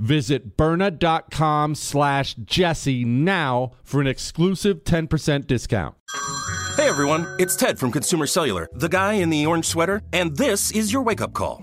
Visit Byrna.com slash Jesse now for an exclusive 10% discount. Hey everyone, it's Ted from Consumer Cellular, the guy in the orange sweater, and this is your wake up call.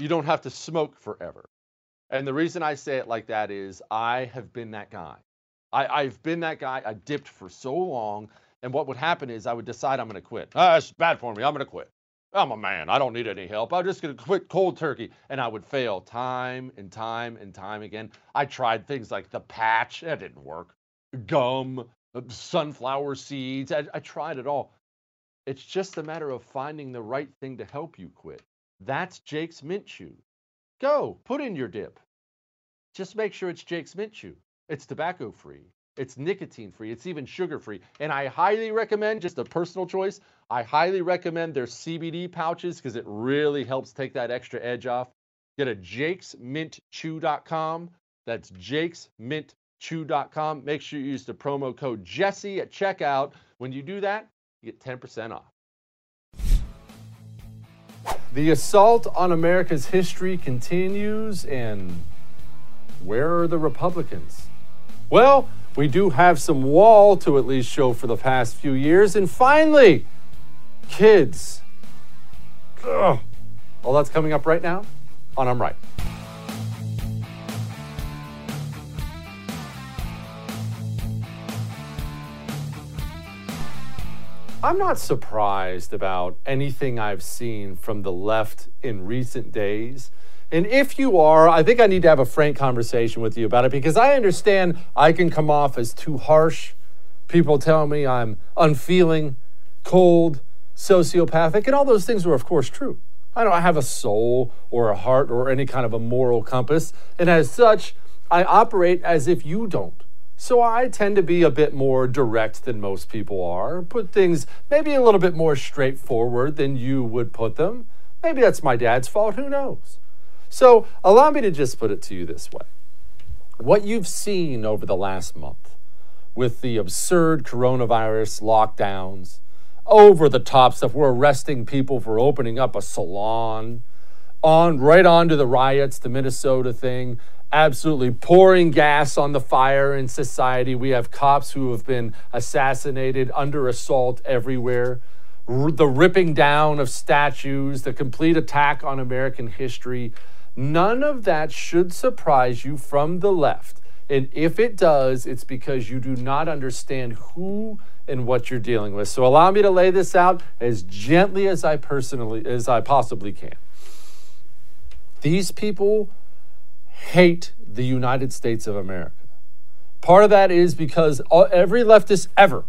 You don't have to smoke forever. And the reason I say it like that is I have been that guy. I, I've been that guy. I dipped for so long. And what would happen is I would decide I'm going to quit. Ah, it's bad for me. I'm going to quit. I'm a man. I don't need any help. I'm just going to quit cold turkey. And I would fail time and time and time again. I tried things like the patch. That didn't work. Gum, uh, sunflower seeds. I, I tried it all. It's just a matter of finding the right thing to help you quit. That's Jake's Mint Chew. Go, put in your dip. Just make sure it's Jake's Mint Chew. It's tobacco free. It's nicotine free. It's even sugar free. And I highly recommend, just a personal choice, I highly recommend their CBD pouches because it really helps take that extra edge off. Get a jakesmintchew.com. That's jakesmintchew.com. Make sure you use the promo code Jesse at checkout. When you do that, you get 10% off. The assault on America's history continues, and where are the Republicans? Well, we do have some wall to at least show for the past few years, and finally, kids. Ugh. All that's coming up right now on I'm Right. I'm not surprised about anything I've seen from the left in recent days. And if you are, I think I need to have a frank conversation with you about it because I understand I can come off as too harsh. People tell me I'm unfeeling, cold, sociopathic, and all those things are, of course, true. I don't have a soul or a heart or any kind of a moral compass. And as such, I operate as if you don't. So I tend to be a bit more direct than most people are, put things maybe a little bit more straightforward than you would put them. Maybe that's my dad's fault, who knows? So allow me to just put it to you this way. What you've seen over the last month with the absurd coronavirus lockdowns, over the top stuff, we're arresting people for opening up a salon, on right on to the riots, the Minnesota thing, absolutely pouring gas on the fire in society. We have cops who have been assassinated under assault everywhere. R- the ripping down of statues, the complete attack on American history. None of that should surprise you from the left. And if it does, it's because you do not understand who and what you're dealing with. So allow me to lay this out as gently as I personally as I possibly can. These people hate the United States of America. Part of that is because every leftist ever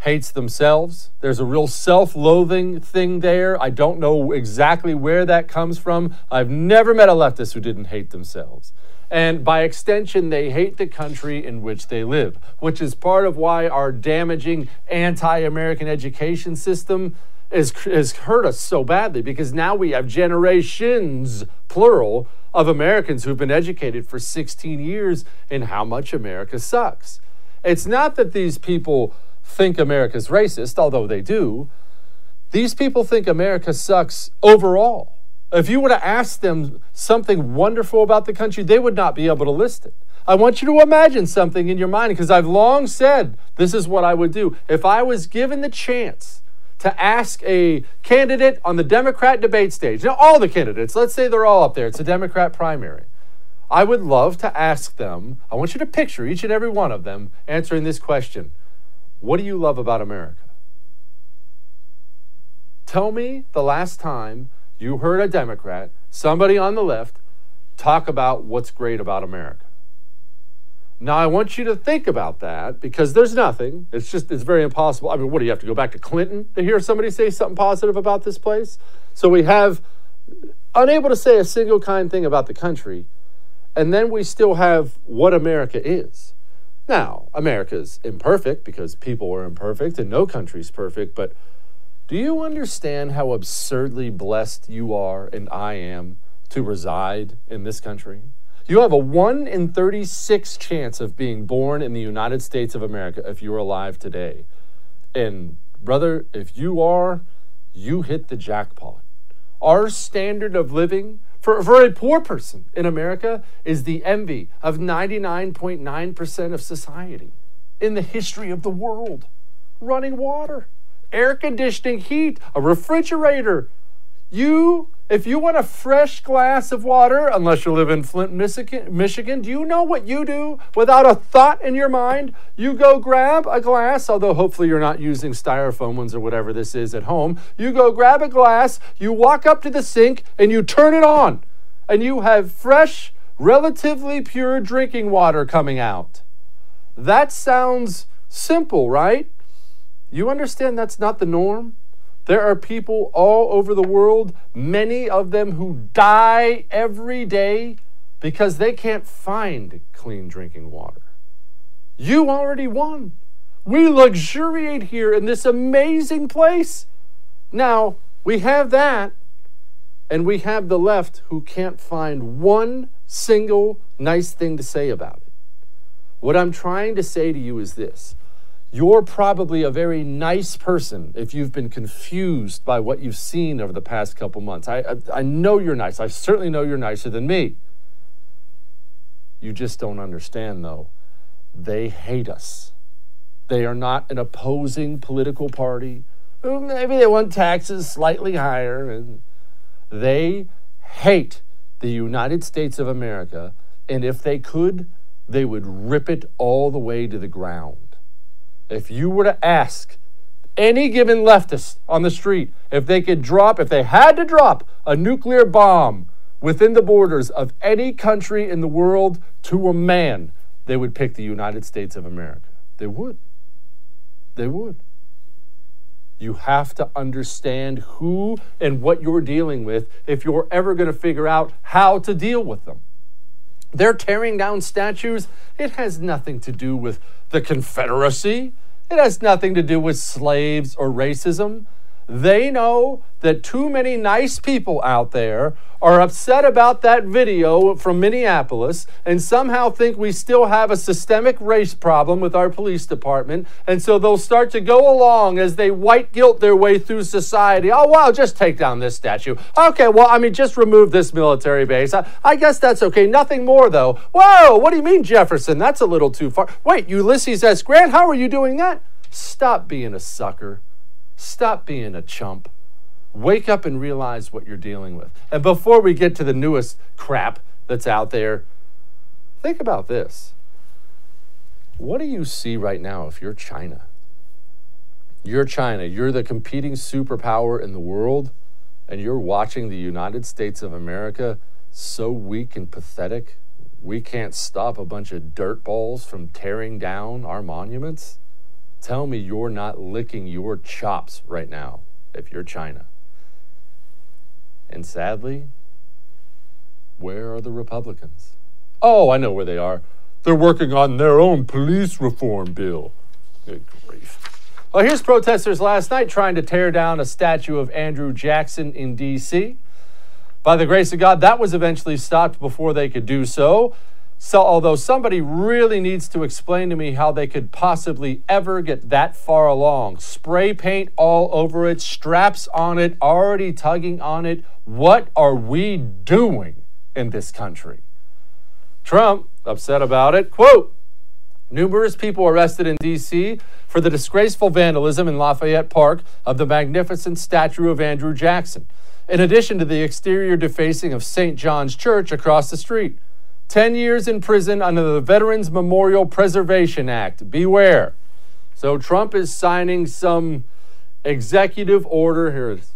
hates themselves. There's a real self loathing thing there. I don't know exactly where that comes from. I've never met a leftist who didn't hate themselves. And by extension, they hate the country in which they live, which is part of why our damaging anti American education system has, has hurt us so badly because now we have generations, plural, of Americans who've been educated for 16 years in how much America sucks. It's not that these people think America's racist, although they do. These people think America sucks overall. If you were to ask them something wonderful about the country, they would not be able to list it. I want you to imagine something in your mind because I've long said this is what I would do. If I was given the chance to ask a candidate on the Democrat debate stage, now all the candidates, let's say they're all up there, it's a Democrat primary. I would love to ask them, I want you to picture each and every one of them answering this question What do you love about America? Tell me the last time you heard a Democrat, somebody on the left, talk about what's great about America. Now, I want you to think about that because there's nothing. It's just, it's very impossible. I mean, what do you have to go back to Clinton to hear somebody say something positive about this place? So we have unable to say a single kind thing about the country, and then we still have what America is. Now, America's imperfect because people are imperfect and no country's perfect, but do you understand how absurdly blessed you are and I am to reside in this country? You have a 1 in 36 chance of being born in the United States of America if you're alive today. And, brother, if you are, you hit the jackpot. Our standard of living for, for a poor person in America is the envy of 99.9% of society in the history of the world. Running water, air conditioning, heat, a refrigerator. You if you want a fresh glass of water, unless you live in Flint, Michigan, do you know what you do without a thought in your mind? You go grab a glass, although hopefully you're not using styrofoam ones or whatever this is at home. You go grab a glass, you walk up to the sink, and you turn it on. And you have fresh, relatively pure drinking water coming out. That sounds simple, right? You understand that's not the norm? There are people all over the world, many of them who die every day because they can't find clean drinking water. You already won. We luxuriate here in this amazing place. Now, we have that, and we have the left who can't find one single nice thing to say about it. What I'm trying to say to you is this you're probably a very nice person if you've been confused by what you've seen over the past couple months. I, I, I, know you're nice. I certainly know you're nicer than me. You just don't understand, though. They hate us. They are not an opposing political party. Maybe they want taxes slightly higher. And they hate the United States of America. And if they could, they would rip it all the way to the ground if you were to ask any given leftist on the street if they could drop, if they had to drop a nuclear bomb within the borders of any country in the world to a man, they would pick the United States of America. They would. They would. You have to understand who and what you're dealing with if you're ever going to figure out how to deal with them. They're tearing down statues. It has nothing to do with the Confederacy. It has nothing to do with slaves or racism. They know that too many nice people out there are upset about that video from Minneapolis and somehow think we still have a systemic race problem with our police department. And so they'll start to go along as they white guilt their way through society. Oh, wow, just take down this statue. Okay, well, I mean, just remove this military base. I, I guess that's okay. Nothing more, though. Whoa, what do you mean, Jefferson? That's a little too far. Wait, Ulysses S. Grant, how are you doing that? Stop being a sucker. Stop being a chump. Wake up and realize what you're dealing with. And before we get to the newest crap that's out there, think about this. What do you see right now if you're China? You're China, you're the competing superpower in the world, and you're watching the United States of America so weak and pathetic, we can't stop a bunch of dirtballs from tearing down our monuments? Tell me you're not licking your chops right now if you're China. And sadly, where are the Republicans? Oh, I know where they are. They're working on their own police reform bill. Good grief. Well, here's protesters last night trying to tear down a statue of Andrew Jackson in D.C. By the grace of God, that was eventually stopped before they could do so. So, although somebody really needs to explain to me how they could possibly ever get that far along, spray paint all over it, straps on it, already tugging on it, what are we doing in this country? Trump, upset about it, quote, numerous people arrested in D.C. for the disgraceful vandalism in Lafayette Park of the magnificent statue of Andrew Jackson, in addition to the exterior defacing of St. John's Church across the street. 10 years in prison under the Veterans Memorial Preservation Act. Beware. So Trump is signing some executive order. Here it is.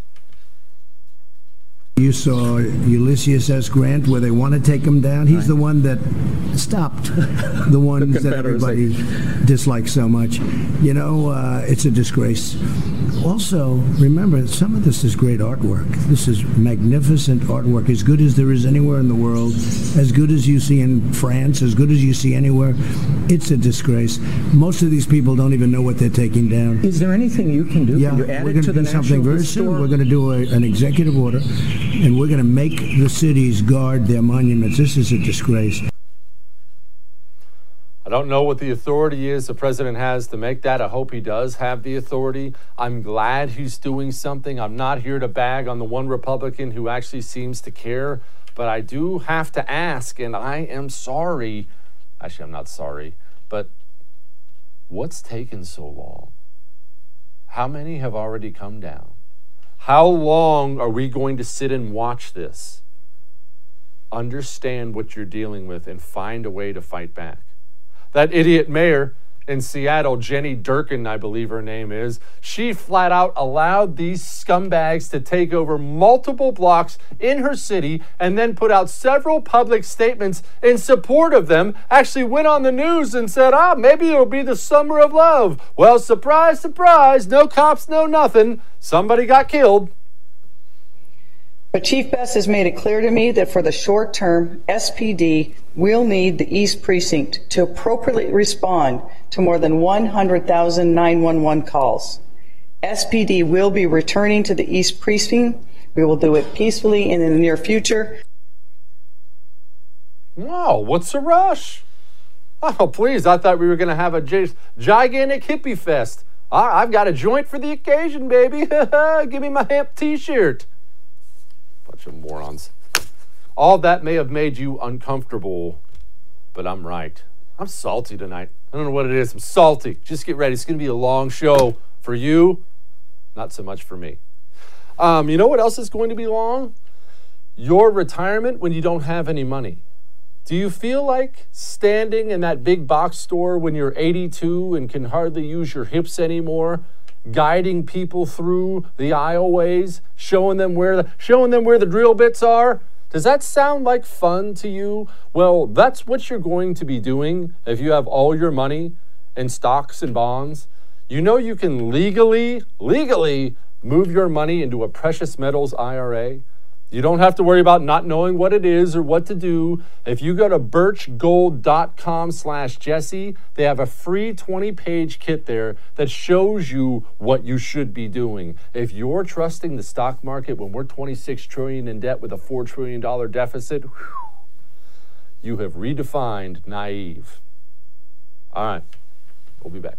You saw Ulysses S. Grant, where they want to take him down. He's the one that stopped the ones that everybody dislikes so much. You know, uh, it's a disgrace. Also, remember, some of this is great artwork. This is magnificent artwork, as good as there is anywhere in the world, as good as you see in France, as good as you see anywhere. It's a disgrace. Most of these people don't even know what they're taking down. Is there anything you can do? Yeah, can you add we're going to to do something very soon. We're going to do a, an executive order, and we're going to make the cities guard their monuments. This is a disgrace. I don't know what the authority is the president has to make that. I hope he does have the authority. I'm glad he's doing something. I'm not here to bag on the one Republican who actually seems to care, but I do have to ask, and I am sorry. Actually, I'm not sorry, but what's taken so long? How many have already come down? How long are we going to sit and watch this? Understand what you're dealing with and find a way to fight back. That idiot mayor in Seattle, Jenny Durkan, I believe her name is, she flat out allowed these scumbags to take over multiple blocks in her city and then put out several public statements in support of them. Actually, went on the news and said, ah, maybe it'll be the summer of love. Well, surprise, surprise, no cops, no nothing. Somebody got killed. But Chief Best has made it clear to me that for the short term, SPD will need the East Precinct to appropriately respond to more than 100,000 911 calls. SPD will be returning to the East Precinct. We will do it peacefully and in the near future. Wow, what's the rush? Oh, please, I thought we were going to have a gigantic hippie fest. I've got a joint for the occasion, baby. Give me my hemp t shirt. Bunch of morons. All that may have made you uncomfortable, but I'm right. I'm salty tonight. I don't know what it is. I'm salty. Just get ready. It's going to be a long show for you, not so much for me. Um, you know what else is going to be long? Your retirement when you don't have any money. Do you feel like standing in that big box store when you're 82 and can hardly use your hips anymore, guiding people through the aisleways, showing them where the, showing them where the drill bits are? Does that sound like fun to you? Well, that's what you're going to be doing if you have all your money in stocks and bonds. You know you can legally, legally move your money into a precious metals IRA. You don't have to worry about not knowing what it is or what to do. If you go to birchgold.com slash Jesse, they have a free 20-page kit there that shows you what you should be doing. If you're trusting the stock market when we're 26 trillion in debt with a $4 trillion deficit, whew, you have redefined naive. All right, we'll be back.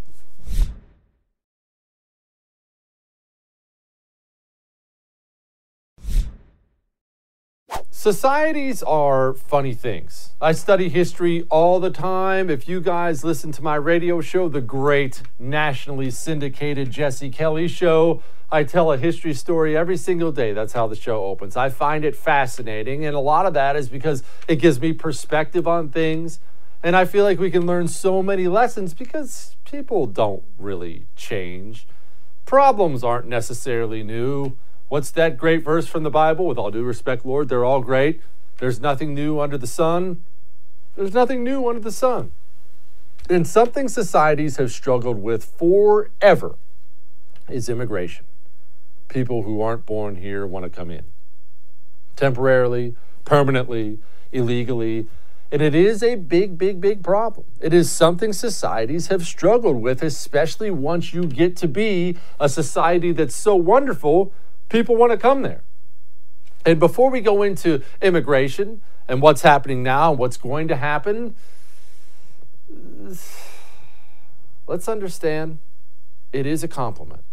Societies are funny things. I study history all the time. If you guys listen to my radio show, the great nationally syndicated Jesse Kelly Show, I tell a history story every single day. That's how the show opens. I find it fascinating, and a lot of that is because it gives me perspective on things. And I feel like we can learn so many lessons because people don't really change. Problems aren't necessarily new. What's that great verse from the Bible? With all due respect, Lord, they're all great. There's nothing new under the sun. There's nothing new under the sun. And something societies have struggled with forever is immigration. People who aren't born here want to come in temporarily, permanently, illegally. And it is a big, big, big problem. It is something societies have struggled with, especially once you get to be a society that's so wonderful people want to come there. And before we go into immigration and what's happening now and what's going to happen, let's understand it is a compliment.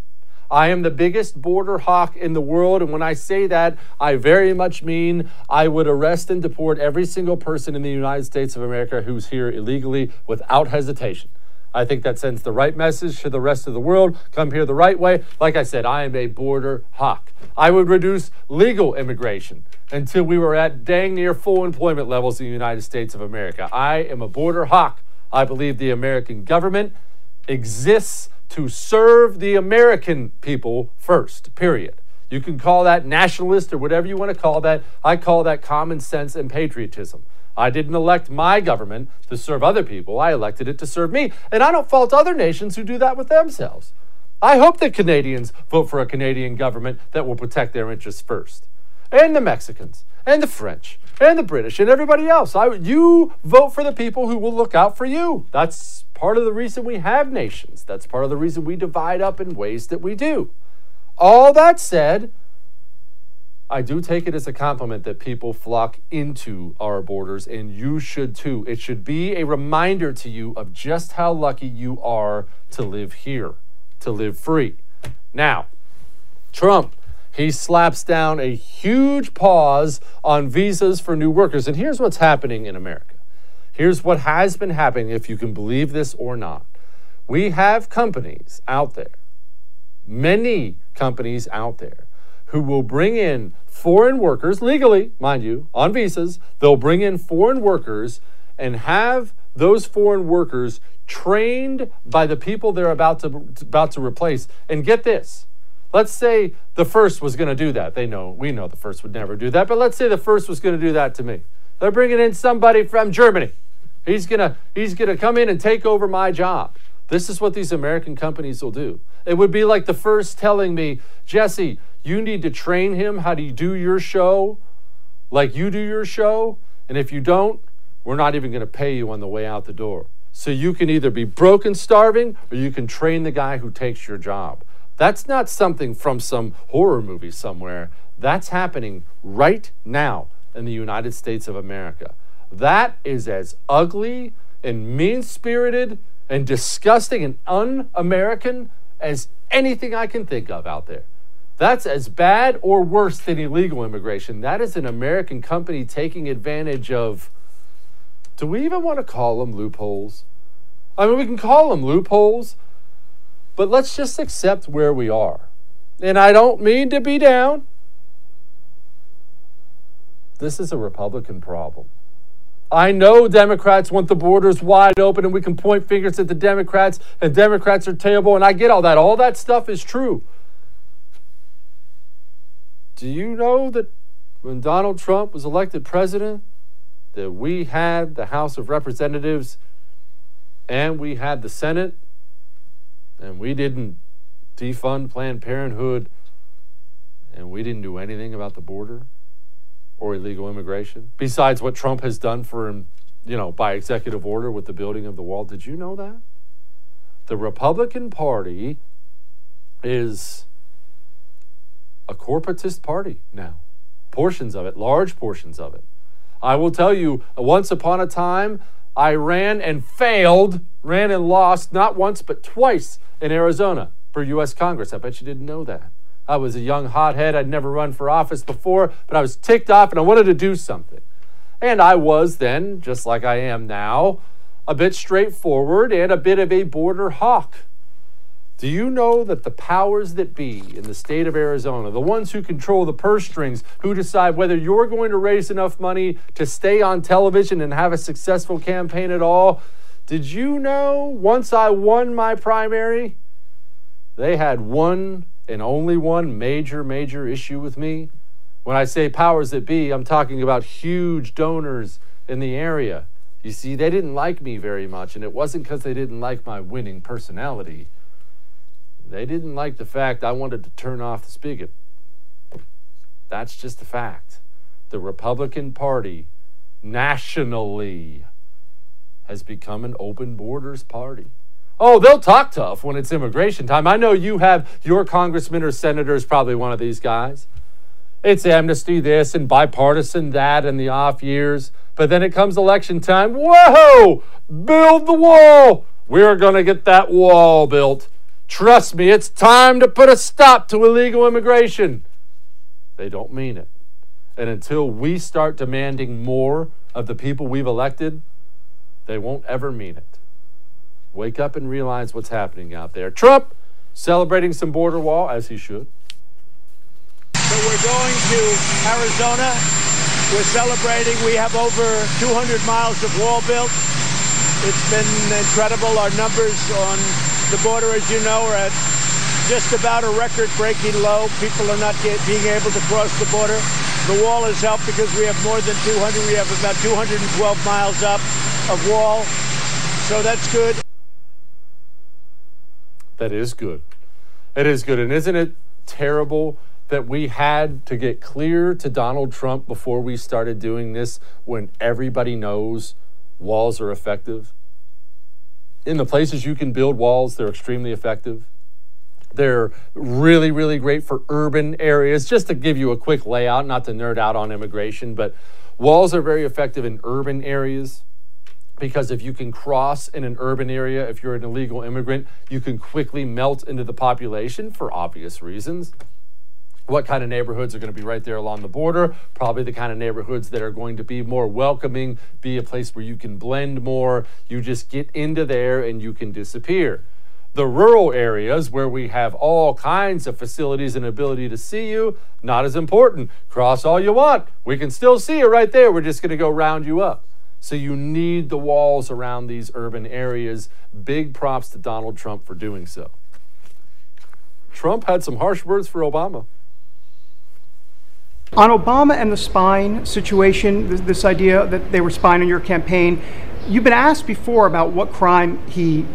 I am the biggest border hawk in the world. And when I say that, I very much mean I would arrest and deport every single person in the United States of America who's here illegally without hesitation. I think that sends the right message to the rest of the world. Come here the right way. Like I said, I am a border hawk. I would reduce legal immigration until we were at dang near full employment levels in the United States of America. I am a border hawk. I believe the American government exists to serve the American people first, period. You can call that nationalist or whatever you want to call that. I call that common sense and patriotism. I didn't elect my government to serve other people. I elected it to serve me. And I don't fault other nations who do that with themselves. I hope that Canadians vote for a Canadian government that will protect their interests first. And the Mexicans, and the French, and the British, and everybody else. I, you vote for the people who will look out for you. That's part of the reason we have nations. That's part of the reason we divide up in ways that we do. All that said, I do take it as a compliment that people flock into our borders, and you should too. It should be a reminder to you of just how lucky you are to live here, to live free. Now, Trump, he slaps down a huge pause on visas for new workers. And here's what's happening in America. Here's what has been happening, if you can believe this or not. We have companies out there, many companies out there who will bring in foreign workers, legally, mind you, on visas. They'll bring in foreign workers and have those foreign workers trained by the people they're about to, about to replace. And get this. Let's say the first was going to do that. They know, we know the first would never do that, but let's say the first was going to do that to me. They're bringing in somebody from Germany. He's going to he's going to come in and take over my job. This is what these American companies will do. It would be like the first telling me, Jesse, you need to train him how to do your show like you do your show. And if you don't, we're not even going to pay you on the way out the door. So you can either be broke and starving or you can train the guy who takes your job. That's not something from some horror movie somewhere. That's happening right now in the United States of America. That is as ugly and mean spirited and disgusting and un American as anything I can think of out there. That's as bad or worse than illegal immigration. That is an American company taking advantage of, do we even want to call them loopholes? I mean, we can call them loopholes, but let's just accept where we are. And I don't mean to be down. This is a Republican problem. I know Democrats want the borders wide open and we can point fingers at the Democrats and Democrats are terrible, and I get all that. All that stuff is true. Do you know that when Donald Trump was elected president, that we had the House of Representatives and we had the Senate, and we didn't defund Planned Parenthood, and we didn't do anything about the border? or illegal immigration, besides what Trump has done for him, you know, by executive order with the building of the wall. Did you know that? The Republican Party is a corporatist party now. Portions of it, large portions of it. I will tell you, once upon a time, I ran and failed, ran and lost not once but twice in Arizona for U.S. Congress. I bet you didn't know that. I was a young hothead. I'd never run for office before, but I was ticked off and I wanted to do something. And I was then, just like I am now, a bit straightforward and a bit of a border hawk. Do you know that the powers that be in the state of Arizona, the ones who control the purse strings, who decide whether you're going to raise enough money to stay on television and have a successful campaign at all, did you know once I won my primary, they had one and only one major, major issue with me? When I say powers that be, I'm talking about huge donors in the area. You see, they didn't like me very much, and it wasn't because they didn't like my winning personality. They didn't like the fact I wanted to turn off the spigot. That's just a fact. The Republican Party nationally has become an open borders party. Oh, they'll talk tough when it's immigration time. I know you have your congressman or senator is probably one of these guys. It's amnesty this and bipartisan that in the off years. But then it comes election time. Whoa! Build the wall! We're going to get that wall built. Trust me, it's time to put a stop to illegal immigration. They don't mean it. And until we start demanding more of the people we've elected, they won't ever mean it. Wake up and realize what's happening out there. Trump celebrating some border wall, as he should. So we're going to Arizona. We're celebrating. We have over 200 miles of wall built. It's been incredible. Our numbers on the border, as you know, are at just about a record-breaking low. People are not get, being able to cross the border. The wall has helped because we have more than 200. We have about 212 miles up of wall. So that's good. That is good. It is good. And isn't it terrible that we had to get clear to Donald Trump before we started doing this when everybody knows walls are effective? In the places you can build walls, they're extremely effective. They're really, really great for urban areas. Just to give you a quick layout, not to nerd out on immigration, but walls are very effective in urban areas because if you can cross in an urban area, if you're an illegal immigrant, you can quickly melt into the population for obvious reasons. What kind of neighborhoods are going to be right there along the border? Probably the kind of neighborhoods that are going to be more welcoming, be a place where you can blend more. You just get into there and you can disappear. The rural areas where we have all kinds of facilities and ability to see you, not as important. Cross all you want. We can still see you right there. We're just going to go round you up. So you need the walls around these urban areas. Big props to Donald Trump for doing so. Trump had some harsh words for Obama. On Obama and the spine situation, this, this, idea that they were spying on your campaign, you've been asked before about what crime he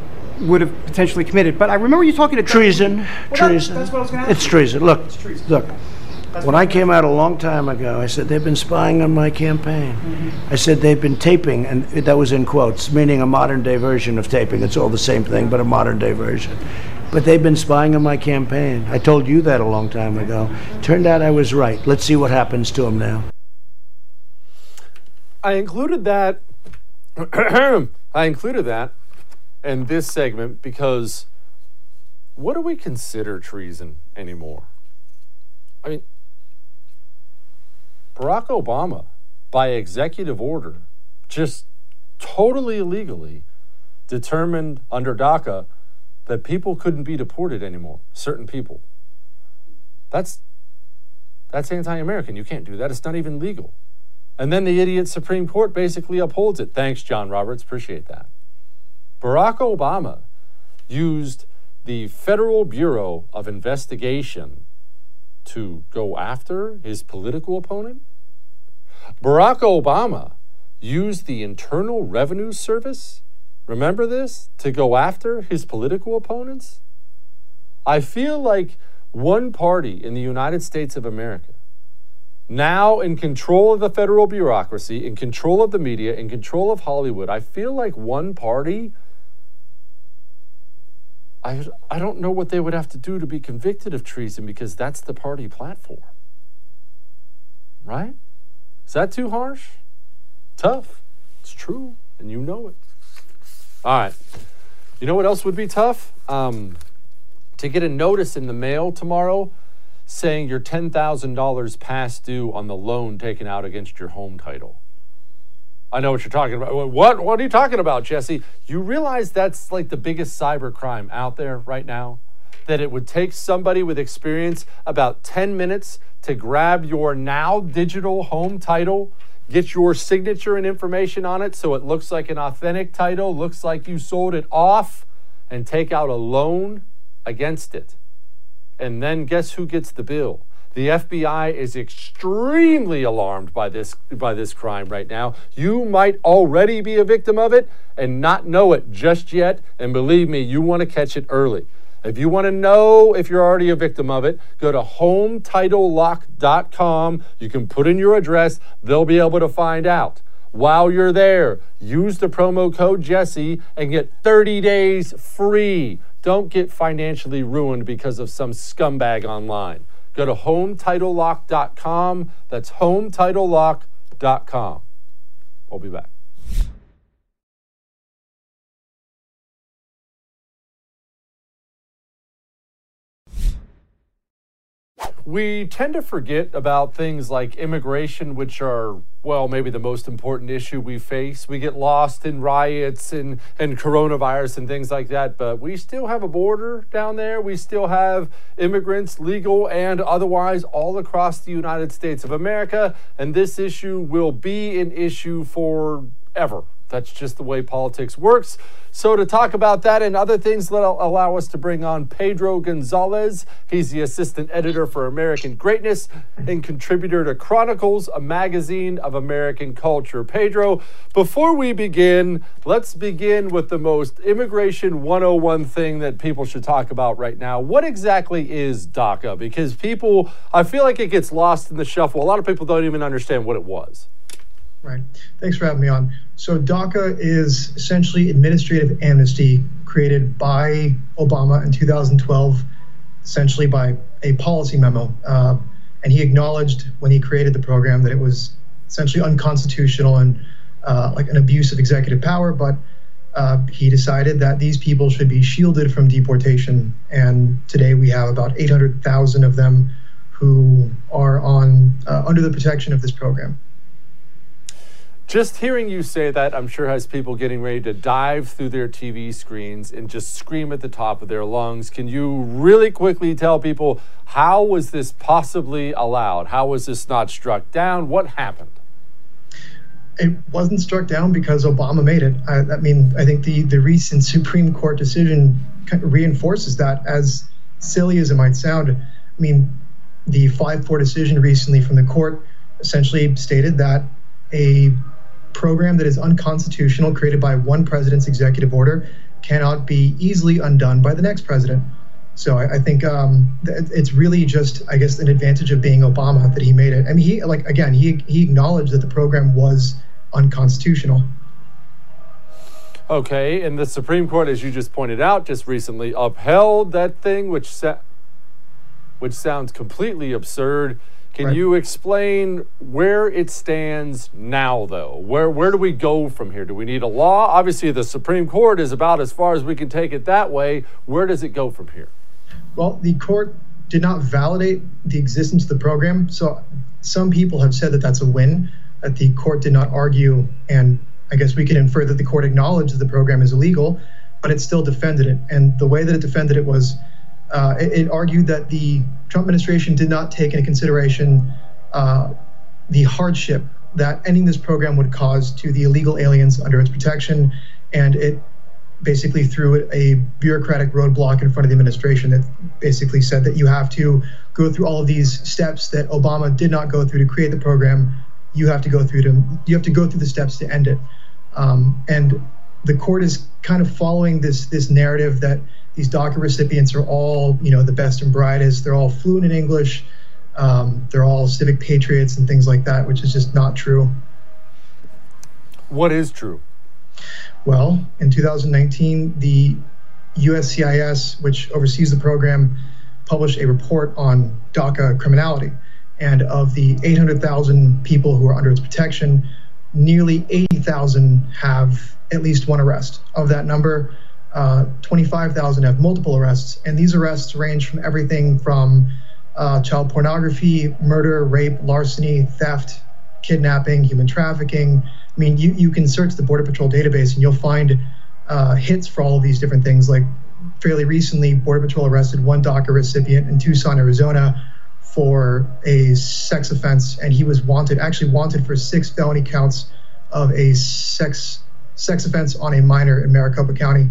would have potentially committed. But I remember you talking to treason. Well, treason. That, that's what I was going to It's treason. Look, it's treason. look. That's when I came out a long time ago, I said they've been spying on my campaign. Mm-hmm. I said they've been taping, and that was in quotes, meaning a modern day version of taping. It's all the same thing, but a modern day version. But they've been spying on my campaign. I told you that a long time ago. Turned out I was right. Let's see what happens to him now. I included that. I included that in this segment because what do we consider treason anymore? I mean, Barack Obama, by executive order, just totally illegally determined under DACA that people couldn't be deported anymore, certain people. That's that's anti-American. You can't do that. It's not even legal. And then the idiot Supreme Court basically upholds it. Thanks, John Roberts. Appreciate that. Barack Obama used the Federal Bureau of Investigation to go after his political opponent. Barack Obama used the Internal Revenue Service Remember this? To go after his political opponents? I feel like one party in the United States of America now in control of the federal bureaucracy, in control of the media, in control of Hollywood. I feel like one party. I, I don't know what they would have to do to be convicted of treason because that's the party platform. Right? Is that too harsh? Tough. It's true, and you know it. All right. You know what else would be tough? Um, to get a notice in the mail tomorrow saying you're $10,000 past due on the loan taken out against your home title. I know what you're talking about. What? What are you talking about, Jesse? You realize that's like the biggest cyber crime out there right now? That it would take somebody with experience about 10 minutes to grab your now digital home title, get your signature and information on it so it looks like an authentic title, looks like you sold it off, and take out a loan against it. And then guess who gets the bill? The FBI is extremely alarmed by this by this crime right now. You might already be a victim of it and not know it just yet, and believe me, you want to catch it early. If you want to know if you're already a victim of it, go to hometitlelock.com. You can put in your address, they'll be able to find out. While you're there, use the promo code Jesse and get 30 days free. Don't get financially ruined because of some scumbag online. Go to hometitlelock.com. That's hometitlelock.com. We'll be back. We tend to forget about things like immigration, which are, well, maybe the most important issue we face. We get lost in riots and, and coronavirus and things like that, but we still have a border down there. We still have immigrants, legal and otherwise, all across the United States of America, and this issue will be an issue forever. That's just the way politics works. So, to talk about that and other things, that allow us to bring on Pedro Gonzalez. He's the assistant editor for American Greatness and contributor to Chronicles, a magazine of American culture. Pedro, before we begin, let's begin with the most immigration 101 thing that people should talk about right now. What exactly is DACA? Because people, I feel like it gets lost in the shuffle. A lot of people don't even understand what it was. Right. Thanks for having me on. So, DACA is essentially administrative amnesty created by Obama in 2012, essentially by a policy memo. Uh, and he acknowledged when he created the program that it was essentially unconstitutional and uh, like an abuse of executive power. But uh, he decided that these people should be shielded from deportation. And today we have about 800,000 of them who are on uh, under the protection of this program. Just hearing you say that, I'm sure has people getting ready to dive through their TV screens and just scream at the top of their lungs. Can you really quickly tell people how was this possibly allowed? How was this not struck down? What happened? It wasn't struck down because Obama made it. I, I mean, I think the, the recent Supreme Court decision kind of reinforces that. As silly as it might sound, I mean, the 5 4 decision recently from the court essentially stated that a program that is unconstitutional, created by one president's executive order, cannot be easily undone by the next president. So I, I think um, it's really just, I guess, an advantage of being Obama that he made it. I mean, he like again, he he acknowledged that the program was unconstitutional. Okay, and the Supreme Court, as you just pointed out, just recently upheld that thing, which sa- which sounds completely absurd. Can right. you explain where it stands now, though? Where where do we go from here? Do we need a law? Obviously, the Supreme Court is about as far as we can take it that way. Where does it go from here? Well, the court did not validate the existence of the program, so some people have said that that's a win. That the court did not argue, and I guess we can infer that the court acknowledged that the program is illegal, but it still defended it. And the way that it defended it was uh, it, it, argued that the Trump administration did not take into consideration uh, the hardship that ending this program would cause to the illegal aliens under its protection, and it basically threw a bureaucratic roadblock in front of the administration that basically said that you have to go through all of these steps that Obama did not go through to create the program. You have to go through to you have to go through the steps to end it, um, and the court is kind of following this this narrative that these DACA recipients are all, you know, the best and brightest. They're all fluent in English. um, they're all civic patriots and things like that, which is just not true. What is true? Well, in 2019, the USCIS, which oversees the program, published a report on DACA criminality. And of the 800,000 people who are under its protection, nearly 80,000 have at least one arrest. Of that number, uh, 25,000 have multiple arrests. And these arrests range from everything from uh, child pornography, murder, rape, larceny, theft, kidnapping, human trafficking. I mean, you, you can search the Border Patrol database and you'll find uh, hits for all of these different things. Like fairly recently, Border Patrol arrested one DACA recipient in Tucson, Arizona for a sex offense, and he was wanted, actually wanted for six felony counts of a sex sex offense on a minor in Maricopa County.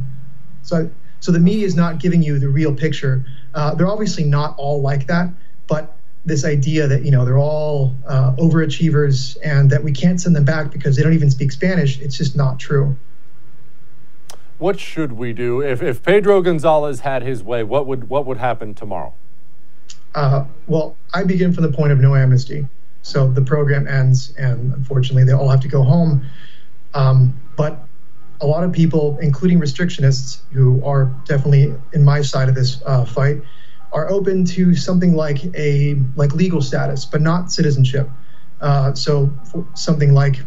So, so the media is not giving you the real picture. Uh, they're obviously not all like that, but this idea that you know they're all uh, overachievers and that we can't send them back because they don't even speak Spanish, it's just not true. What should we do if, if Pedro Gonzalez had his way? What would what would happen tomorrow? Uh, well, I begin from the point of no amnesty. So the program ends, and unfortunately, they all have to go home. Um, but a lot of people, including restrictionists, who are definitely in my side of this uh, fight, are open to something like a like legal status, but not citizenship. Uh, so something like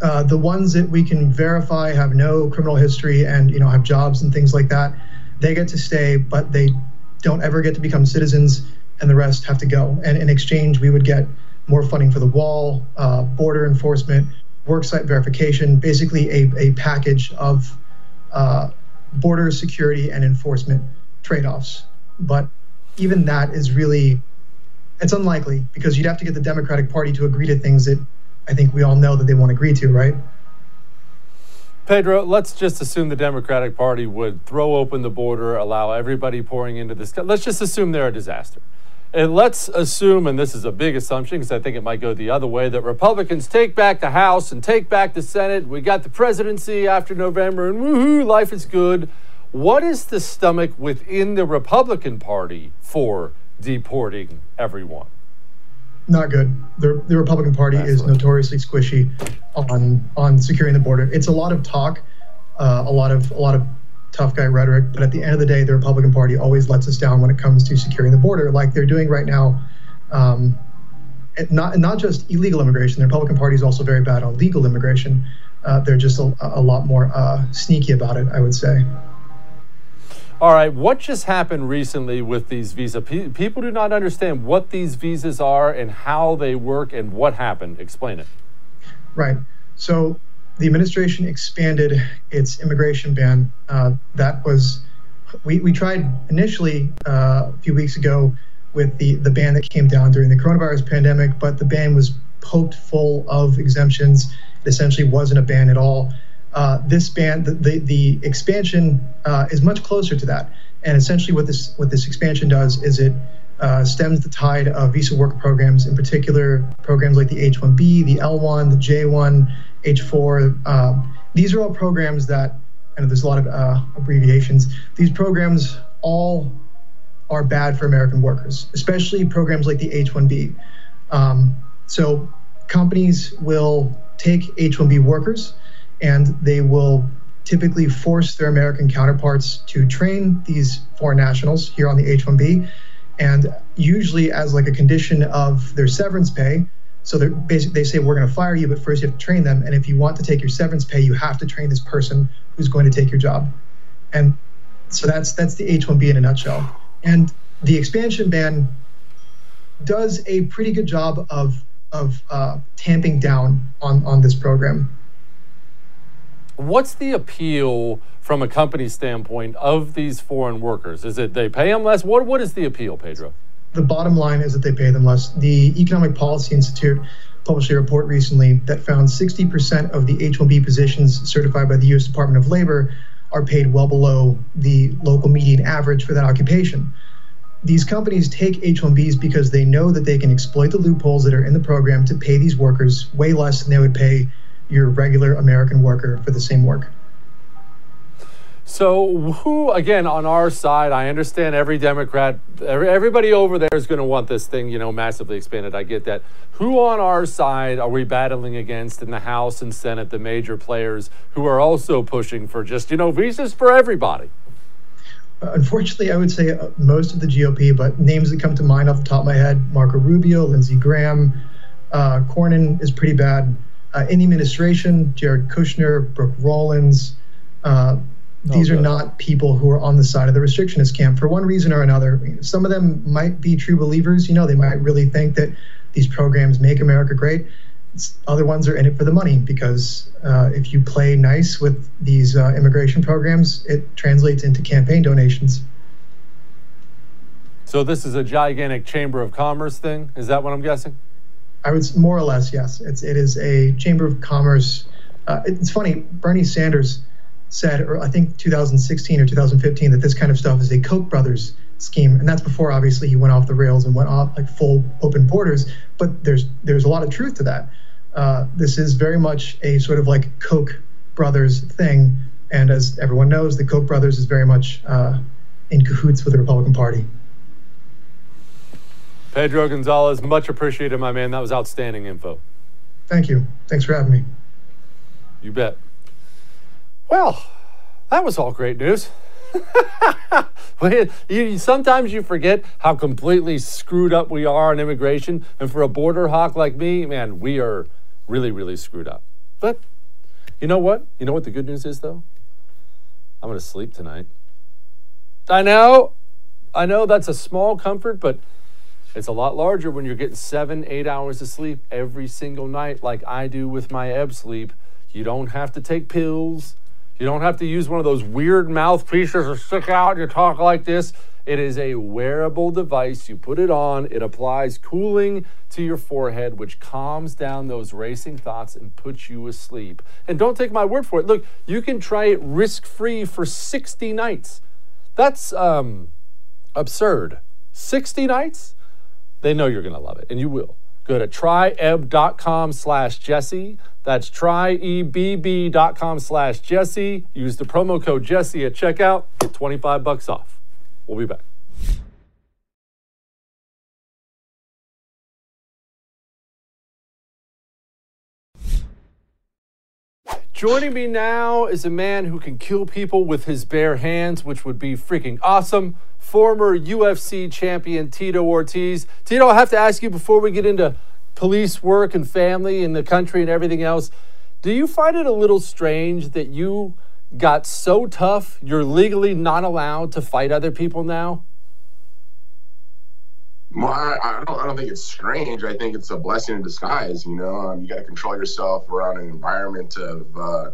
uh, the ones that we can verify have no criminal history and you know have jobs and things like that, they get to stay, but they don't ever get to become citizens, and the rest have to go. And in exchange, we would get more funding for the wall, uh, border enforcement, worksite verification, basically a, a package of uh, border security and enforcement trade-offs. But even that is really it's unlikely because you'd have to get the Democratic Party to agree to things that I think we all know that they won't agree to, right? Pedro, let's just assume the Democratic Party would throw open the border, allow everybody pouring into this. Let's just assume they're a disaster. And let's assume, and this is a big assumption because I think it might go the other way, that Republicans take back the House and take back the Senate. We got the presidency after November, and woohoo, life is good. What is the stomach within the Republican Party for deporting everyone? Not good. The, the Republican Party is notoriously squishy on on securing the border. It's a lot of talk, uh, a lot of a lot of tough guy rhetoric, but at the end of the day, the Republican Party always lets us down when it comes to securing the border, like they're doing right now. Um, not not just illegal immigration. The Republican Party is also very bad on legal immigration. Uh, they're just a, a lot more uh, sneaky about it, I would say. All right, what just happened recently with these visas? people do not understand what these visas are and how they work and what happened. Explain it. Right. So the administration expanded its immigration ban. Uh, that was we, we tried initially uh, a few weeks ago with the, the ban that came down during the coronavirus pandemic, but the ban was poked full of exemptions. It essentially wasn't a ban at all uh, this ban, the, the, the expansion uh, is much closer to that. And essentially, what this what this expansion does is it uh, stems the tide of visa work programs, in particular programs like the H-1B, the L-1, the J-1, H-4. Um, these are all programs that, and there's a lot of uh, abbreviations. These programs all are bad for American workers, especially programs like the H-1B. Um, so companies will take H-1B workers and they will typically force their American counterparts to train these foreign nationals here on the H-1B, and usually as like a condition of their severance pay. So they basically they say we're going to fire you, but first you have to train them, and if you want to take your severance pay, you have to train this person who's going to take your job, and so that's that's the H-1B in a nutshell. And the expansion ban does a pretty good job of of uh, tamping down on on this program. What's the appeal from a company standpoint of these foreign workers? Is it they pay them less? What, what is the appeal, Pedro? The bottom line is that they pay them less. The Economic Policy Institute published a report recently that found 60% of the H 1B positions certified by the U.S. Department of Labor are paid well below the local median average for that occupation. These companies take H 1Bs because they know that they can exploit the loopholes that are in the program to pay these workers way less than they would pay your regular American worker for the same work. So, who, again, on our side, I understand every Democrat, everybody over there is going to want this thing, you know, massively expanded. I get that. Who on our side are we battling against in the House and Senate, the major players who are also pushing for just, you know, visas for everybody? Unfortunately, I would say uh, most of the GOP, but names that come to mind off the top of my head Marco Rubio, Lindsey Graham, uh, Cornyn is pretty bad. Uh, in the administration, Jared Kushner, Brooke Rollins, uh, these are not people who are on the side of the restrictionist camp for one reason or another. Some of them might be true believers. You know, they might really think that these programs make America great. Other ones are in it for the money because uh, if you play nice with these uh, immigration programs, it translates into campaign donations. So this is a gigantic chamber of commerce thing. Is that what I'm guessing? I would more or less yes. It's it is a chamber of commerce. Uh, it's funny. Bernie Sanders said, or I think 2016 or 2015, that this kind of stuff is a Koch brothers scheme, and that's before obviously he went off the rails and went off like full open borders. But there's there's a lot of truth to that. Uh, this is very much a sort of like Koch brothers thing, and as everyone knows, the Koch brothers is very much uh, in cahoots with the Republican Party. Pedro Gonzalez, much appreciated, my man. That was outstanding info. Thank you. Thanks for having me. You bet. Well, that was all great news. you, sometimes you forget how completely screwed up we are on immigration. And for a border hawk like me, man, we are really, really screwed up. But you know what? You know what the good news is, though? I'm going to sleep tonight. I know, I know that's a small comfort, but it's a lot larger when you're getting seven, eight hours of sleep every single night, like I do with my ebb sleep. You don't have to take pills. You don't have to use one of those weird mouthpieces that stick out and talk like this. It is a wearable device. You put it on, it applies cooling to your forehead, which calms down those racing thoughts and puts you asleep. And don't take my word for it. Look, you can try it risk free for 60 nights. That's um, absurd. 60 nights? They know you're going to love it, and you will. Go to tryebb.com slash Jesse. That's tryebb.com slash Jesse. Use the promo code Jesse at checkout. Get 25 bucks off. We'll be back. Joining me now is a man who can kill people with his bare hands, which would be freaking awesome. Former UFC champion Tito Ortiz. Tito, I have to ask you before we get into police work and family and the country and everything else. Do you find it a little strange that you got so tough you're legally not allowed to fight other people now? Well, I, I, don't, I don't think it's strange. I think it's a blessing in disguise. You know, um, you got to control yourself around an environment of uh,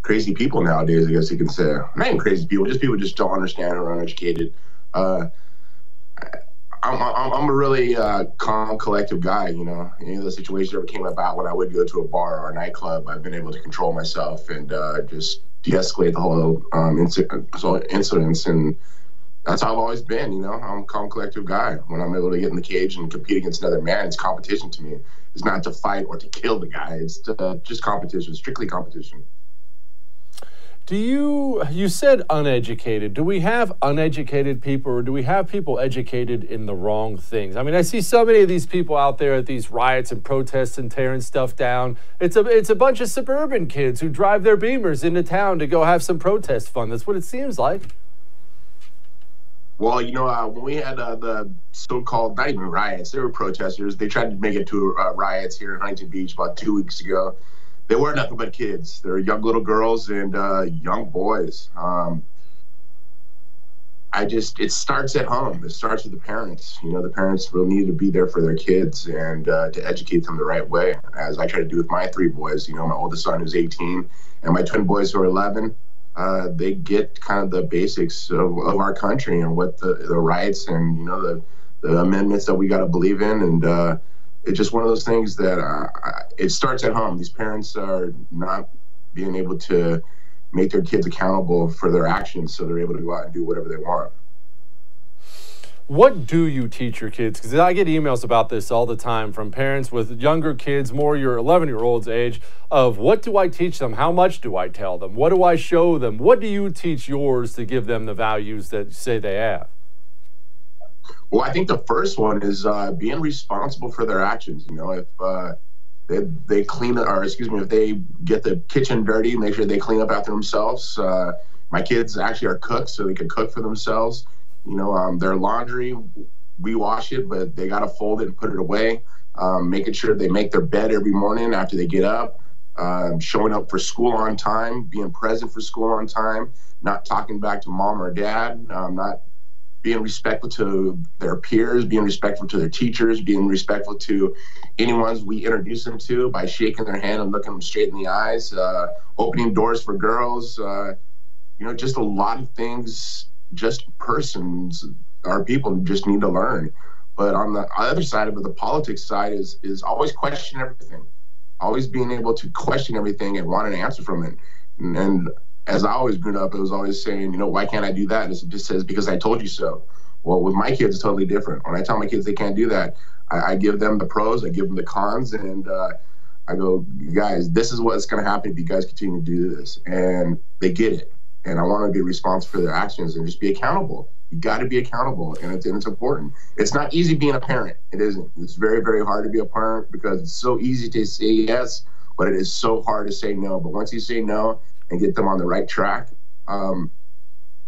crazy people nowadays. I guess you can say, not even crazy people, just people just don't understand or uneducated. Uh, I'm, I'm, I'm a really uh, calm, collective guy. You know, any of the situations ever came about when I would go to a bar or a nightclub, I've been able to control myself and uh, just de-escalate the whole um, inc- incidents. And that's how I've always been. You know, I'm a calm, collective guy. When I'm able to get in the cage and compete against another man, it's competition to me. It's not to fight or to kill the guy. It's to, just competition, strictly competition. Do you, you said uneducated. Do we have uneducated people or do we have people educated in the wrong things? I mean, I see so many of these people out there at these riots and protests and tearing stuff down. It's a, it's a bunch of suburban kids who drive their beamers into town to go have some protest fun. That's what it seems like. Well, you know, uh, when we had uh, the so-called not even riots, there were protesters. They tried to make it to uh, riots here in Huntington Beach about two weeks ago they were nothing but kids. They're young little girls and uh, young boys. Um, I just it starts at home. It starts with the parents. You know, the parents really need to be there for their kids and uh, to educate them the right way. As I try to do with my three boys. You know, my oldest son who's 18 and my twin boys who are 11. Uh, they get kind of the basics of, of our country and what the, the rights and you know the, the amendments that we got to believe in and uh, it's just one of those things that uh, it starts at home. These parents are not being able to make their kids accountable for their actions, so they're able to go out and do whatever they want. What do you teach your kids? Because I get emails about this all the time from parents with younger kids, more your 11 year olds age, of what do I teach them? How much do I tell them? What do I show them? What do you teach yours to give them the values that say they have? Well, I think the first one is uh, being responsible for their actions. You know, if uh, they, they clean, or excuse me, if they get the kitchen dirty, make sure they clean up after themselves. Uh, my kids actually are cooks, so they can cook for themselves. You know, um, their laundry, we wash it, but they got to fold it and put it away. Um, making sure they make their bed every morning after they get up. Um, showing up for school on time, being present for school on time, not talking back to mom or dad, um, not being respectful to their peers, being respectful to their teachers, being respectful to anyone we introduce them to by shaking their hand and looking them straight in the eyes, uh, opening doors for girls, uh, you know, just a lot of things just persons or people just need to learn. But on the other side of it, the politics side is is always question everything, always being able to question everything and want an answer from it. And, and as I always grew up, it was always saying, you know, why can't I do that? And it just says because I told you so. Well, with my kids, it's totally different. When I tell my kids they can't do that, I, I give them the pros, I give them the cons, and uh, I go, guys, this is what's going to happen if you guys continue to do this. And they get it and I want to be responsible for their actions and just be accountable. You got to be accountable, and it's, and it's important. It's not easy being a parent. It isn't. It's very, very hard to be a parent because it's so easy to say yes, but it is so hard to say no. But once you say no and get them on the right track, um,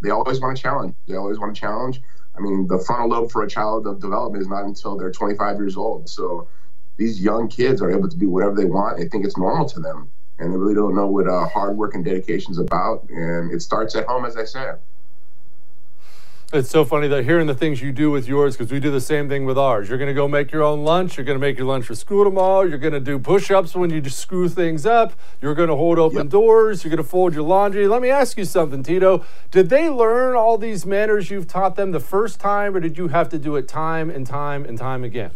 they always want to challenge. They always want to challenge. I mean, the frontal lobe for a child of development is not until they're 25 years old. So these young kids are able to do whatever they want. They think it's normal to them and they really don't know what uh, hard work and dedication is about. And it starts at home, as I said. It's so funny that hearing the things you do with yours, because we do the same thing with ours. You're going to go make your own lunch. You're going to make your lunch for school tomorrow. You're going to do push ups when you just screw things up. You're going to hold open yep. doors. You're going to fold your laundry. Let me ask you something, Tito. Did they learn all these manners you've taught them the first time, or did you have to do it time and time and time again?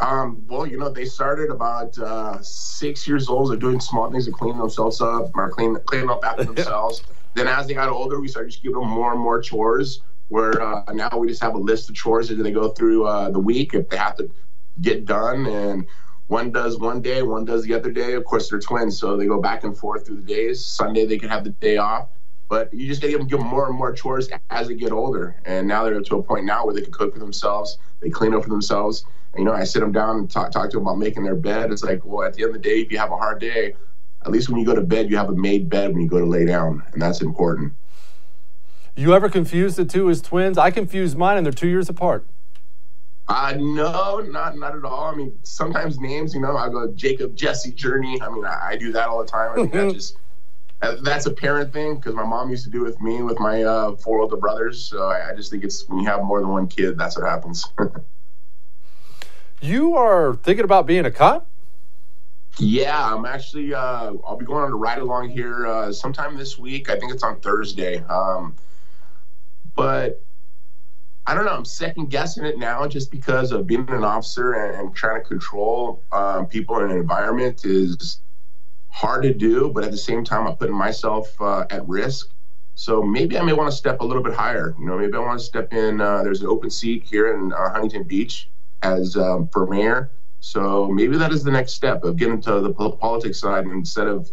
Um, well, you know, they started about uh, six years old. They're doing small things to clean themselves up or clean, clean up after themselves. then as they got older, we started just giving them more and more chores where uh, now we just have a list of chores that they go through uh, the week if they have to get done. And one does one day, one does the other day. Of course, they're twins, so they go back and forth through the days. Sunday, they can have the day off. But you just got to give them more and more chores as they get older. And now they're up to a point now where they can cook for themselves, they clean up for themselves you know, I sit them down and talk, talk to them about making their bed. It's like, well, at the end of the day, if you have a hard day, at least when you go to bed, you have a made bed when you go to lay down, and that's important. You ever confuse the two as twins? I confuse mine, and they're two years apart. Uh, no, not not at all. I mean, sometimes names, you know, I go Jacob, Jesse, Journey. I mean, I, I do that all the time. I think that just that's a parent thing because my mom used to do it with me with my uh, four older brothers. So I, I just think it's when you have more than one kid, that's what happens. You are thinking about being a cop? Yeah, I'm actually. Uh, I'll be going on a ride along here uh, sometime this week. I think it's on Thursday. Um, but I don't know. I'm second guessing it now, just because of being an officer and, and trying to control um, people in an environment is hard to do. But at the same time, I'm putting myself uh, at risk. So maybe I may want to step a little bit higher. You know, maybe I want to step in. Uh, there's an open seat here in uh, Huntington Beach as um, for mayor. So maybe that is the next step of getting to the politics side instead of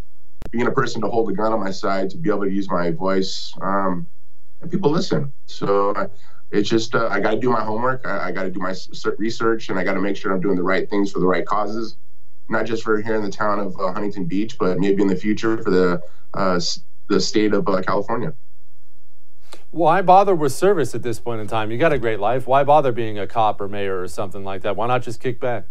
being a person to hold a gun on my side to be able to use my voice um, and people listen. So it's just uh, I got to do my homework. I, I got to do my research and I got to make sure I'm doing the right things for the right causes, not just for here in the town of uh, Huntington Beach, but maybe in the future for the uh, the state of uh, California why bother with service at this point in time? You got a great life. Why bother being a cop or mayor or something like that? Why not just kick back?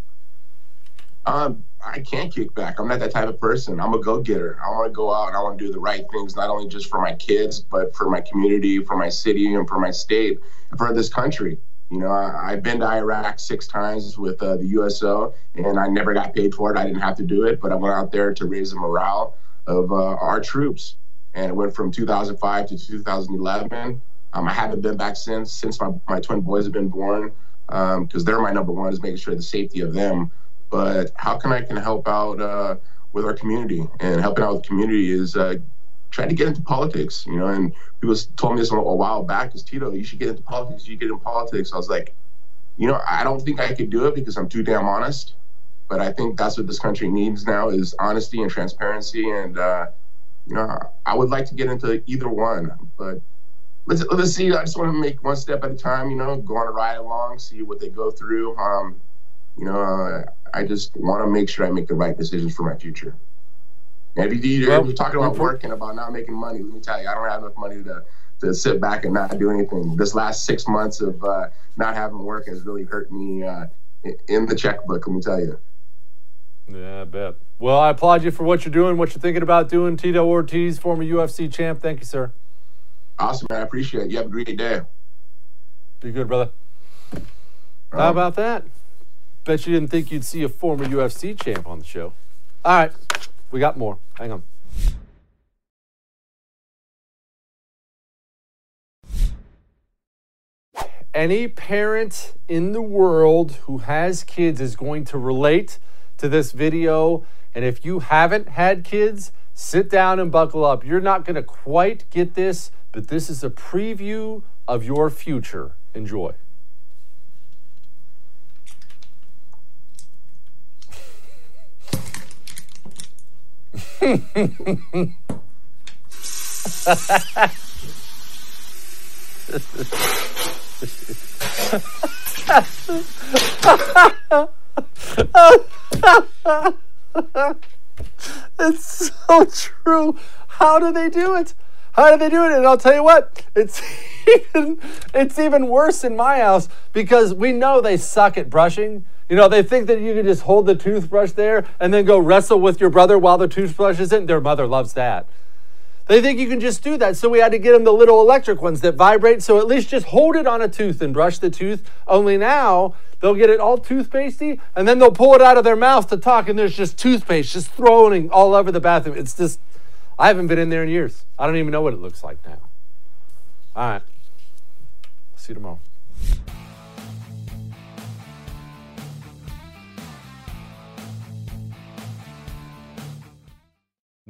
Um, I can't kick back. I'm not that type of person. I'm a go-getter. I want to go out and I want to do the right things, not only just for my kids, but for my community, for my city, and for my state, and for this country. You know, I, have been to Iraq six times with uh, the USO, and I never got paid for it. I didn't have to do it, but I went out there to raise the morale of uh, our troops and it went from 2005 to 2011. Um, I haven't been back since since my, my twin boys have been born because um, they're my number one is making sure the safety of them. But how can I can help out uh, with our community and helping out with the community is uh, tried to get into politics, you know, and people told me this a while back, because Tito, you should get into politics, you get in politics. I was like, you know, I don't think I could do it because I'm too damn honest. But I think that's what this country needs now is honesty and transparency. And uh, you know, I would like to get into either one, but let's let's see. I just want to make one step at a time. You know, go on a ride along, see what they go through. Um, you know, uh, I just want to make sure I make the right decisions for my future. And if you, are talking about working, about not making money, let me tell you, I don't have enough money to to sit back and not do anything. This last six months of uh, not having work has really hurt me uh, in the checkbook. Let me tell you. Yeah, I bet. Well, I applaud you for what you're doing, what you're thinking about doing. Tito Ortiz, former UFC champ. Thank you, sir. Awesome, man. I appreciate it. You have a great day. Be good, brother. How about that? Bet you didn't think you'd see a former UFC champ on the show. All right, we got more. Hang on. Any parent in the world who has kids is going to relate to this video. And if you haven't had kids, sit down and buckle up. You're not going to quite get this, but this is a preview of your future. Enjoy. It's so true. How do they do it? How do they do it? And I'll tell you what, it's even it's even worse in my house because we know they suck at brushing. You know, they think that you can just hold the toothbrush there and then go wrestle with your brother while the toothbrush is in. Their mother loves that. They think you can just do that. So we had to get them the little electric ones that vibrate. So at least just hold it on a tooth and brush the tooth. Only now they'll get it all toothpastey and then they'll pull it out of their mouth to talk and there's just toothpaste just throwing all over the bathroom. It's just, I haven't been in there in years. I don't even know what it looks like now. All right. See you tomorrow.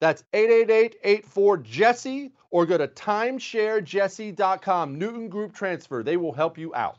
That's 888 84 Jesse or go to timesharejesse.com. Newton Group Transfer. They will help you out.